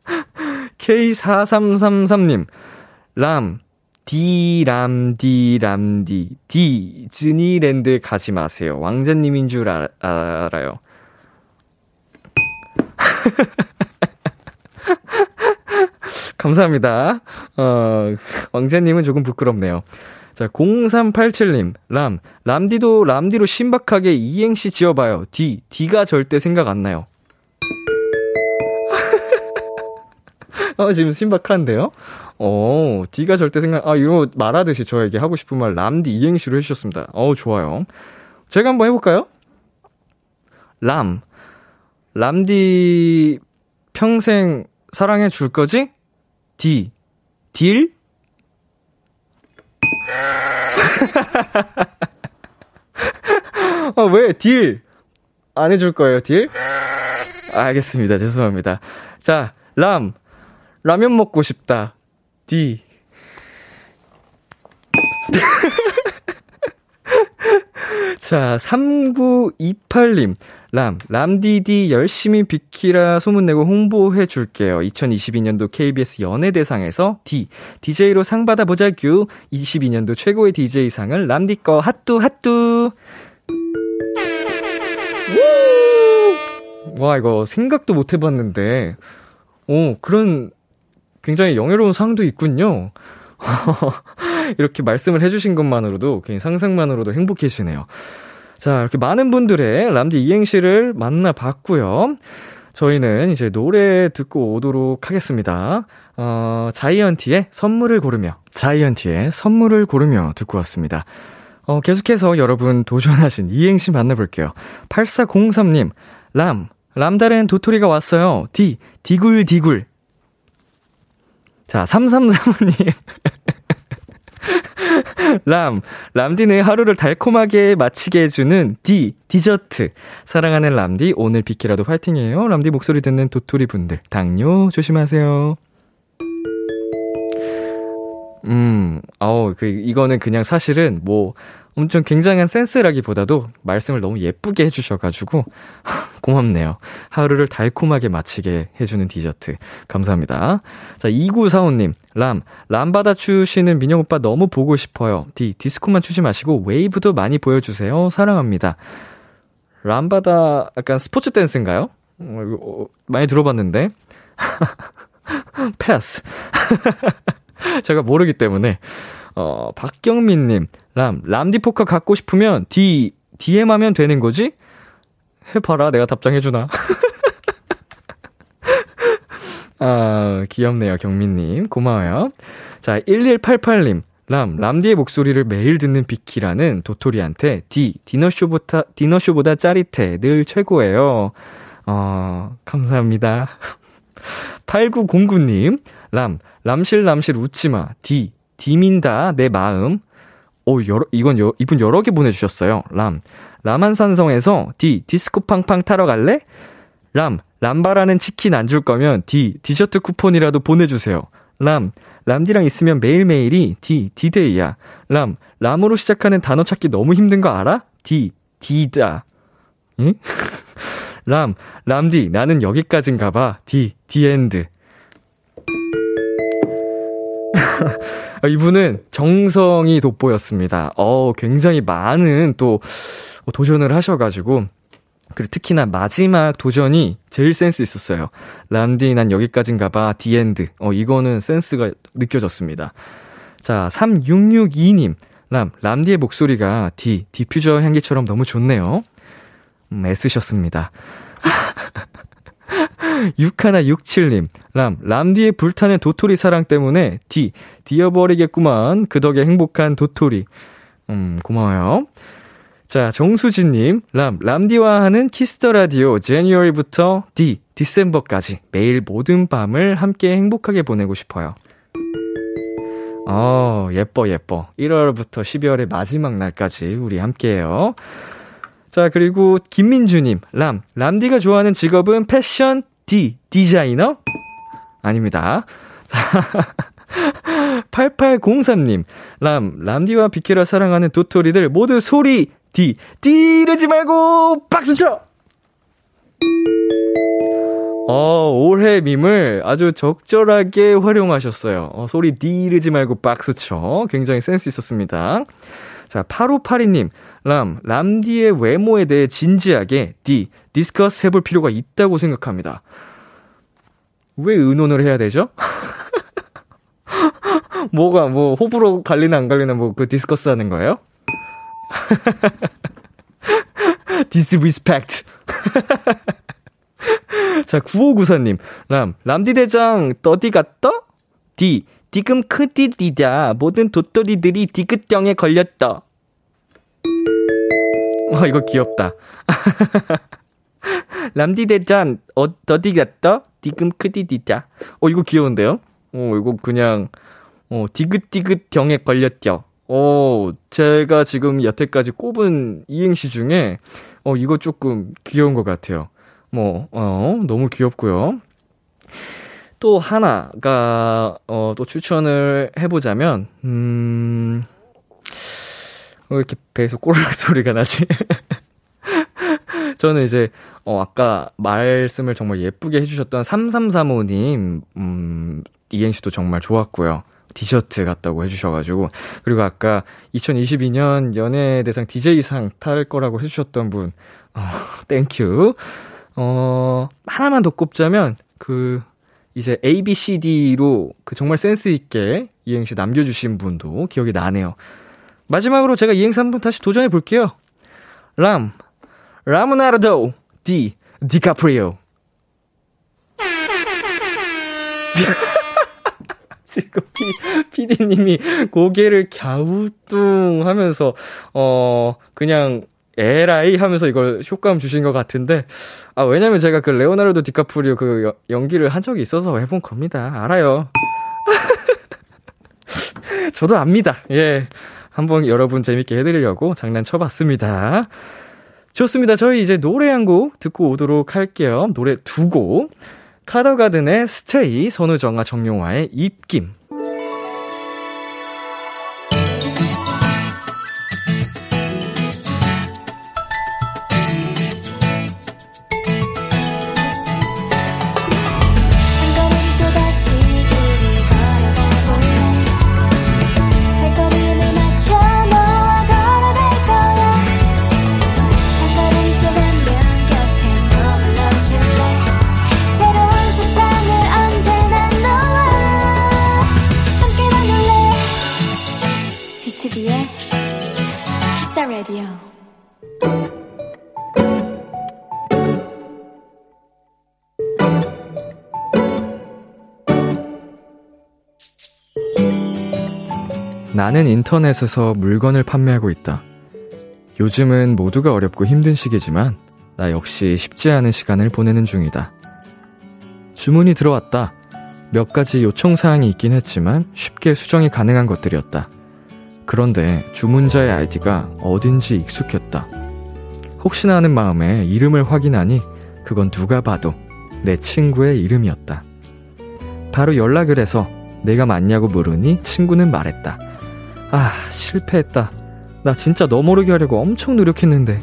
K4333님, 람, 디람 디 람 디 디즈니랜드 가지 마세요. 왕자님인 줄 알, 알아요. 감사합니다. 어, 왕자님은 조금 부끄럽네요. 자, 0387님, 람, 람디도 람디로 신박하게 이행시 지어봐요. D, D가 절대 생각 안 나요. 어, 지금 신박한데요? 어, D가 절대 생각, 아, 이거 말하듯이 저에게 하고 싶은 말 람디 이행시로 해주셨습니다. 어우, 좋아요. 제가 한번 해볼까요? 람. 람디 평생 사랑해 줄 거지? D. 딜? 아, 왜? 딜! 안 해줄 거예요, 딜? 알겠습니다. 죄송합니다. 자, 람. 라면 먹고 싶다. D. 자, 3928님. 람, 람디디 열심히 비키라 소문내고 홍보해 줄게요. 2022년도 KBS 연예대상에서 D, DJ로 상 받아보자 규. 22년도 최고의 DJ상을 람디 거 핫뚜 핫뚜. 와, 이거 생각도 못 해봤는데. 오, 그런 굉장히 영예로운 상도 있군요. 이렇게 말씀을 해주신 것만으로도, 그냥 상상만으로도 행복해지네요. 자, 이렇게 많은 분들의 람디 이행시를 만나봤고요. 저희는 이제 노래 듣고 오도록 하겠습니다. 어, 자이언티의 선물을 고르며, 자이언티의 선물을 고르며 듣고 왔습니다. 어, 계속해서 여러분 도전하신 이행시 만나볼게요. 8403님, 람, 람다른 도토리가 왔어요. 디, 디굴디굴. 자, 3335님. 람, 람디는 하루를 달콤하게 마치게 해주는 디, 디저트. 사랑하는 람디, 오늘 비키라도 화이팅이에요. 람디 목소리 듣는 도토리 분들, 당뇨 조심하세요. 음, 아우, 그, 이거는 그냥 사실은 뭐, 엄청 굉장한 센스라기보다도 말씀을 너무 예쁘게 해주셔가지고, 고맙네요. 하루를 달콤하게 마치게 해주는 디저트. 감사합니다. 자, 2945님, 람, 람바다 추시는 민혁 오빠 너무 보고 싶어요. 디, 디스코만 추지 마시고 웨이브도 많이 보여주세요. 사랑합니다. 람바다 약간 스포츠 댄스인가요? 어, 어, 많이 들어봤는데. 패스. 제가 모르기 때문에. 어, 박경민님, 람, 람디포카 갖고 싶으면 디, DM 하면 되는 거지? 해봐라, 내가 답장해주나. 아, 귀엽네요, 경민님. 고마워요. 자, 1188님. 람, 람디의 목소리를 매일 듣는 비키라는 도토리한테 D, 디너쇼보다, 디너쇼보다 짜릿해. 늘 최고예요. 어, 감사합니다. 8909님. 람, 람실람실 웃지마. D, 디민다, 내 마음. 오, 여러, 이건 여, 이분 여러 개 보내주셨어요. 람, 라만산성에서 D, 디스코 팡팡 타러 갈래? 람, 람바라는 치킨 안 줄 거면 D, 디저트 쿠폰이라도 보내주세요. 람, 람디랑 있으면 매일매일이 디, 디데이야. 람, 람으로 시작하는 단어 찾기 너무 힘든 거 알아? 디, 디다. 응? 람, 람디, 나는 여기까지인가 봐. D, 디엔드. 이분은 정성이 돋보였습니다. 어, 굉장히 많은 또 도전을 하셔가지고, 그리고 특히나 마지막 도전이 제일 센스 있었어요. 람디, 난 여기까지인가 봐. The End. 어, 이거는 센스가 느껴졌습니다. 자, 3662님. 람, 람디의 목소리가 디, 디퓨저 향기처럼 너무 좋네요. 음, 애쓰셨습니다. 6167님, 람, 람디의 불타는 도토리 사랑 때문에 디, 디어버리겠구만. 그 덕에 행복한 도토리. 음, 고마워요. 자, 정수진님, 람, 람디와 하는 Kiss the Radio, January부터 디, December까지 매일 모든 밤을 함께 행복하게 보내고 싶어요. 어, 예뻐, 예뻐. 1월부터 12월의 마지막 날까지 우리 함께해요. 자, 그리고 김민주님, 람, 람디가 좋아하는 직업은 패션 D, 디자이너? 아닙니다. 8803님, 람, 람디와 비키라 사랑하는 도토리들 모두 소리 D, 이러지 말고 박수쳐! 어, 올해 밈을 아주 적절하게 활용하셨어요. 어, 소리 D 이르지 말고 박수쳐. 굉장히 센스 있었습니다. 자, 8582님, 람, 람디의 외모에 대해 진지하게 D, discuss 해볼 필요가 있다고 생각합니다. 왜 의논을 해야 되죠? 뭐가, 뭐, 호불호 갈리나 안 갈리나 뭐, 그 discuss 하는 거예요? Disrespect. 자, 9594님, 람, 람디 대장, 떠디 갔다? 디, 디금 크디디다. 모든 도토리들이 디귿병에 걸렸다. 어, 이거 귀엽다. 람디 어, 어디 갔다? 디금 크디디다. 어, 이거 귀여운데요? 어, 이거 그냥, 어, 디귿디귿 병에 걸렸죠. 어, 제가 지금 여태까지 꼽은 이행시 중에, 어, 이거 조금 귀여운 것 같아요. 뭐, 어, 너무 귀엽고요. 또 하나가, 어, 또 추천을 해보자면, 음, 왜 이렇게 배에서 꼬르륵 소리가 나지? 저는 이제, 어, 아까 말씀을 정말 예쁘게 해주셨던 3335님, 음, 이행시도 정말 좋았고요. 디저트 같다고 해주셔가지고. 그리고 아까 2022년 연예대상 DJ상 탈 거라고 해주셨던 분, 어, thank you. 어, 하나만 더 꼽자면, 그, 이제 A, B, C, D로 그 정말 센스 있게 이행시 남겨주신 분도 기억이 나네요. 마지막으로 제가 이행시 한번 다시 도전해 볼게요. 람, 라무나르도, 디, 디카프리오. 지금 피, PD님이 고개를 갸우뚱 하면서, 어, 그냥, 에라이 하면서 이걸 효과음 주신 것 같은데, 아, 왜냐면 제가 그 레오나르도 디카프리오 그 여, 연기를 한 적이 있어서 해본 겁니다. 알아요. 저도 압니다. 예. 한번 여러분 재밌게 해드리려고 장난쳐봤습니다. 좋습니다. 저희 이제 노래 한 곡 듣고 오도록 할게요. 노래 두 곡. 카더가든의 Stay, 선우정아 정용화의 입김. 나는 인터넷에서 물건을 판매하고 있다. 요즘은 모두가 어렵고 힘든 시기지만 나 역시 쉽지 않은 시간을 보내는 중이다. 주문이 들어왔다. 몇 가지 요청 사항이 있긴 했지만 쉽게 수정이 가능한 것들이었다. 그런데 주문자의 아이디가 어딘지 익숙했다. 혹시나 하는 마음에 이름을 확인하니 그건 누가 봐도 내 친구의 이름이었다. 바로 연락을 해서 내가 맞냐고 물으니 친구는 말했다. 아, 실패했다. 나 진짜 너 모르게 하려고 엄청 노력했는데.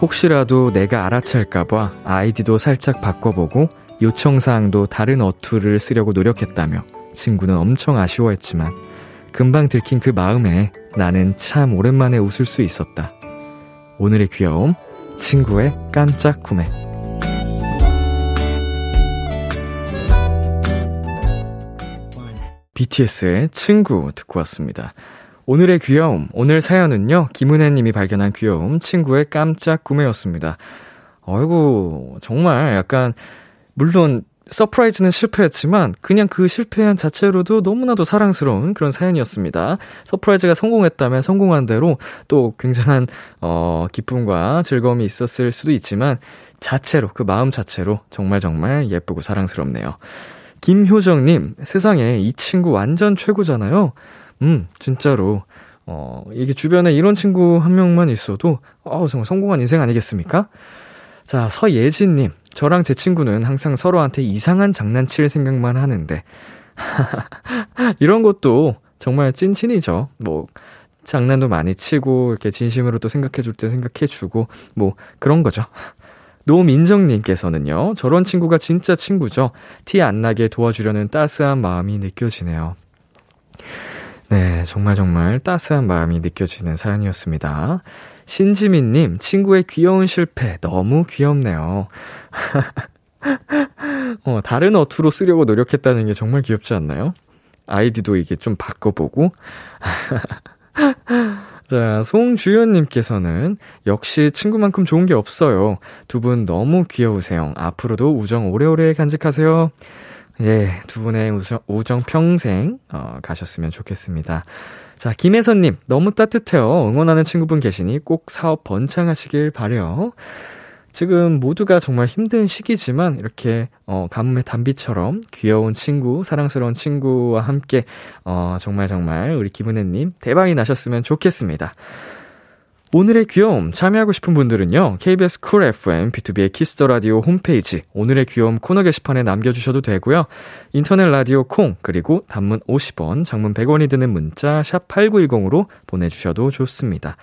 혹시라도 내가 알아챌까봐 아이디도 살짝 바꿔보고 요청사항도 다른 어투를 쓰려고 노력했다며 친구는 엄청 아쉬워했지만 금방 들킨 그 마음에 나는 참 오랜만에 웃을 수 있었다. 오늘의 귀여움, 친구의 깜짝 구매. BTS의 친구 듣고 왔습니다. 오늘의 귀여움, 오늘 사연은요, 김은혜 님이 발견한 귀여움, 친구의 깜짝 구매였습니다. 어이구, 정말 약간, 물론, surprise는 실패했지만, 그냥 그 실패한 자체로도 너무나도 사랑스러운 그런 사연이었습니다. surprise가 성공했다면 성공한 대로 또 굉장한, 어, 기쁨과 즐거움이 있었을 수도 있지만, 자체로, 그 마음 자체로 정말 정말 예쁘고 사랑스럽네요. 김효정님, 세상에 이 친구 완전 최고잖아요. 음, 진짜로. 어, 이게 주변에 이런 친구 한 명만 있어도, 어, 정말 성공한 인생 아니겠습니까? 자, 서예진님, 저랑 제 친구는 항상 서로한테 이상한 장난칠 생각만 하는데, 이런 것도 정말 찐친이죠. 뭐, 장난도 많이 치고, 이렇게 진심으로 또 생각해줄 때 생각해주고, 뭐, 그런 거죠. 노민정님께서는요, 저런 친구가 진짜 친구죠. 티 안 나게 도와주려는 따스한 마음이 느껴지네요. 네, 정말 정말 따스한 마음이 느껴지는 사연이었습니다. 신지민님, 친구의 귀여운 실패, 너무 귀엽네요. 어, 다른 어투로 쓰려고 노력했다는 게 정말 귀엽지 않나요? 아이디도 이게 좀 바꿔보고. 자, 송주연님께서는 역시 친구만큼 좋은 게 없어요. 두 분 너무 귀여우세요. 앞으로도 우정 오래오래 간직하세요. 예, 두 분의 우정, 우정 평생, 어, 가셨으면 좋겠습니다. 자, 김혜선님, 너무 따뜻해요. 응원하는 친구분 계시니 꼭 사업 번창하시길 바래요 지금 모두가 정말 힘든 시기지만 이렇게 어 가뭄의 단비처럼 귀여운 친구, 사랑스러운 친구와 함께 어 정말 정말 우리 김은혜님 대박이 나셨으면 좋겠습니다. 오늘의 귀여움 참여하고 싶은 분들은요. KBS 쿨 FM B2B의 키스터 라디오 홈페이지 오늘의 귀여움 코너 게시판에 남겨 주셔도 되고요. 인터넷 라디오 콩 그리고 단문 50원, 장문 100원이 드는 문자 샵 8910으로 보내 주셔도 좋습니다.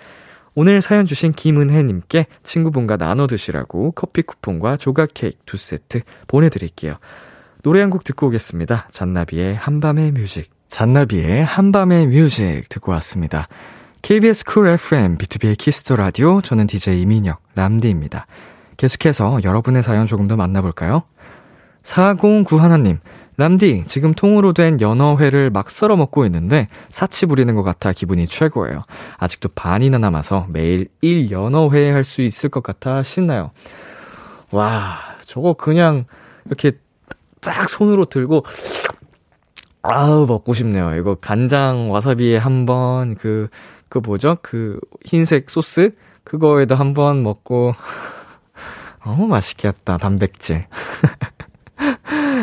오늘 사연 주신 김은혜님께 친구분과 나눠 드시라고 커피 쿠폰과 조각 케이크 두 세트 보내드릴게요. 노래 한 곡 듣고 오겠습니다. 잔나비의 한밤의 뮤직. 잔나비의 한밤의 뮤직 듣고 왔습니다. KBS 쿨 FM, B2B의 키스터 라디오, 저는 DJ 이민혁, 람디입니다. 계속해서 여러분의 사연 조금 더 만나볼까요? 4091님, 람디, 지금 통으로 된 연어회를 막 썰어 먹고 있는데 사치 부리는 것 같아 기분이 최고예요. 아직도 반이나 남아서 매일 1연어회 할 수 있을 것 같아 신나요. 와, 저거 그냥 이렇게 딱 손으로 들고 아우 먹고 싶네요. 이거 간장 와사비에 한번 그, 그 뭐죠? 그 흰색 소스 그거에도 한번 먹고 너무 맛있겠다. 단백질.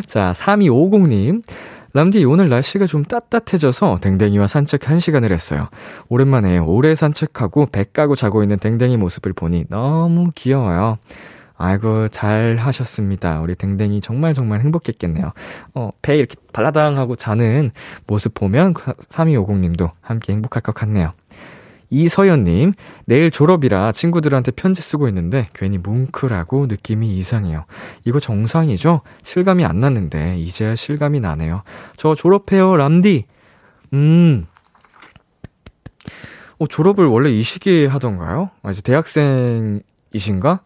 자, 3250님. 람디, 오늘 날씨가 좀 따뜻해져서 댕댕이와 산책 1시간을 했어요. 오랜만에 오래 산책하고 배 까고 자고 있는 댕댕이 모습을 보니 너무 귀여워요. 아이고, 잘 하셨습니다. 우리 댕댕이 정말 정말 행복했겠네요. 어, 배 이렇게 발라당 하고 자는 모습 보면 3250님도 함께 행복할 것 같네요. 이서연님, 내일 졸업이라 친구들한테 편지 쓰고 있는데 괜히 뭉클하고 느낌이 이상해요. 이거 정상이죠? 실감이 안 났는데 이제야 실감이 나네요. 저 졸업해요, 람디. 음. 어, 졸업을 원래 이 시기에 하던가요? 아, 이제 대학생이신가?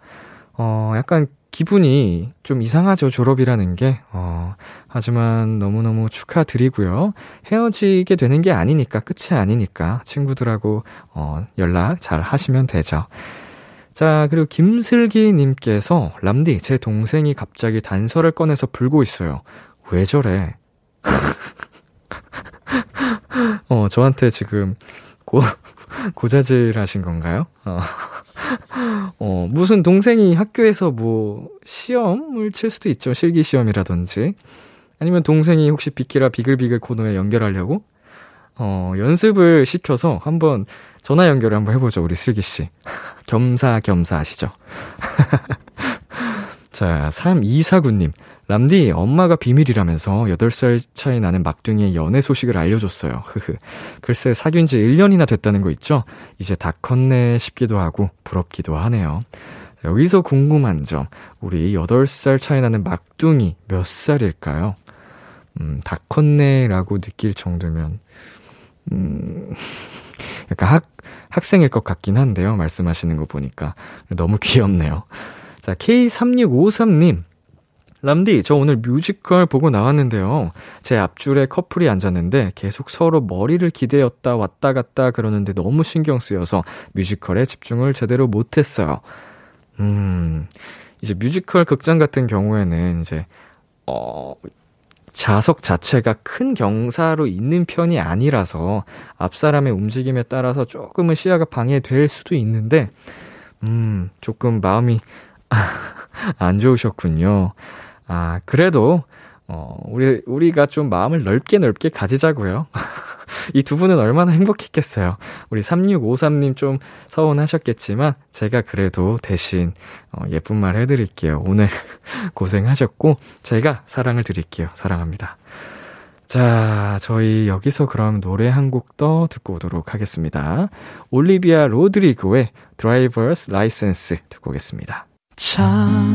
어, 약간 기분이 좀 이상하죠, 졸업이라는 게. 어, 하지만 너무너무 축하드리고요. 헤어지게 되는 게 아니니까, 끝이 아니니까, 친구들하고, 어, 연락 잘 하시면 되죠. 자, 그리고 김슬기님께서, 람디, 제 동생이 갑자기 단서를 꺼내서 불고 있어요. 왜 저래? 어, 저한테 지금, 고, 고자질 하신 건가요? 어. 어, 무슨 동생이 학교에서 뭐, 시험을 칠 수도 있죠. 실기 시험이라든지. 아니면 동생이 혹시 비키라 비글비글 코너에 연결하려고? 어, 연습을 시켜서 한번 전화 연결을 한번 해보죠. 우리 슬기 씨. 겸사겸사 하시죠. 자, 3249님. 람디, 엄마가 비밀이라면서 8살 차이 나는 막둥이의 연애 소식을 알려줬어요. 흐흐. 글쎄, 사귄 지 1년이나 됐다는 거 있죠? 이제 다 컸네 싶기도 하고, 부럽기도 하네요. 여기서 궁금한 점. 우리 8살 차이 나는 막둥이 몇 살일까요? 음, 다 컸네라고 느낄 정도면, 음, 약간 학, 학생일 것 같긴 한데요. 말씀하시는 거 보니까. 너무 귀엽네요. 자, K3653님. 람디, 저 오늘 뮤지컬 보고 나왔는데요. 제 앞줄에 커플이 앉았는데 계속 서로 머리를 기대었다 왔다 갔다 그러는데 너무 신경 쓰여서 뮤지컬에 집중을 제대로 못했어요. 음, 이제 뮤지컬 극장 같은 경우에는 이제, 어, 좌석 자체가 큰 경사로 있는 편이 아니라서 앞 사람의 움직임에 따라서 조금은 시야가 방해될 수도 있는데, 음, 조금 마음이 안 좋으셨군요. 아, 그래도, 어, 우리, 우리가 좀 마음을 넓게 넓게 가지자고요. 이 두 분은 얼마나 행복했겠어요. 우리 3653님 좀 서운하셨겠지만, 제가 그래도 대신, 어, 예쁜 말 해드릴게요. 오늘 고생하셨고, 제가 사랑을 드릴게요. 사랑합니다. 자, 저희 여기서 그럼 노래 한 곡 더 듣고 오도록 하겠습니다. 올리비아 로드리고의 drivers license 듣고 오겠습니다. 참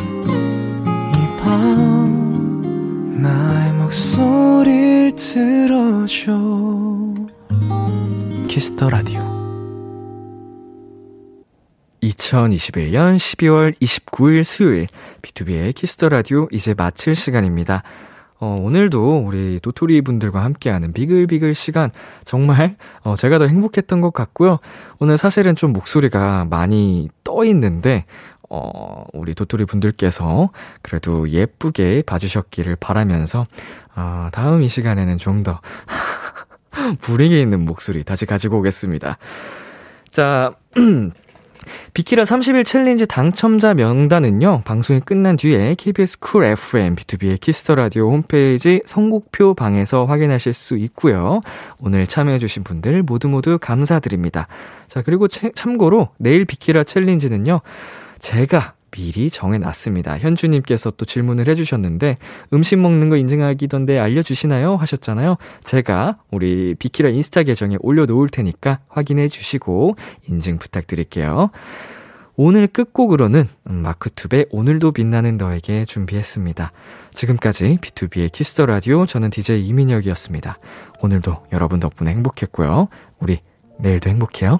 들어줘 키스터 라디오 2021년 12월 29일 수요일 B2B의 키스터 라디오 이제 마칠 시간입니다. 어, 오늘도 우리 도토리 분들과 함께하는 비글비글 시간 정말 어, 제가 더 행복했던 것 같고요. 오늘 사실은 좀 목소리가 많이 떠 있는데 어, 우리 도토리 분들께서 그래도 예쁘게 봐주셨기를 바라면서 어, 다음 이 시간에는 좀 더 분위기 있는 목소리 다시 가지고 오겠습니다. 자, 비키라 30일 challenge 당첨자 명단은요, 방송이 끝난 뒤에 KBS 쿨 FM, B2B의 키스터 라디오 홈페이지 선곡표 방에서 확인하실 수 있고요. 오늘 참여해주신 분들 모두 모두 감사드립니다. 자, 그리고 채, 참고로 내일 비키라 challenge는요, 제가 미리 정해놨습니다. 현주님께서 또 질문을 해주셨는데, 음식 먹는 거 인증하기던데 알려주시나요? 하셨잖아요. 제가 우리 비키라 인스타 계정에 올려놓을 테니까 확인해 주시고, 인증 부탁드릴게요. 오늘 끝곡으로는 마크툽의 오늘도 빛나는 너에게 준비했습니다. 지금까지 비투비의 키스 더 라디오 저는 DJ 이민혁이었습니다. 오늘도 여러분 덕분에 행복했고요. 우리 내일도 행복해요.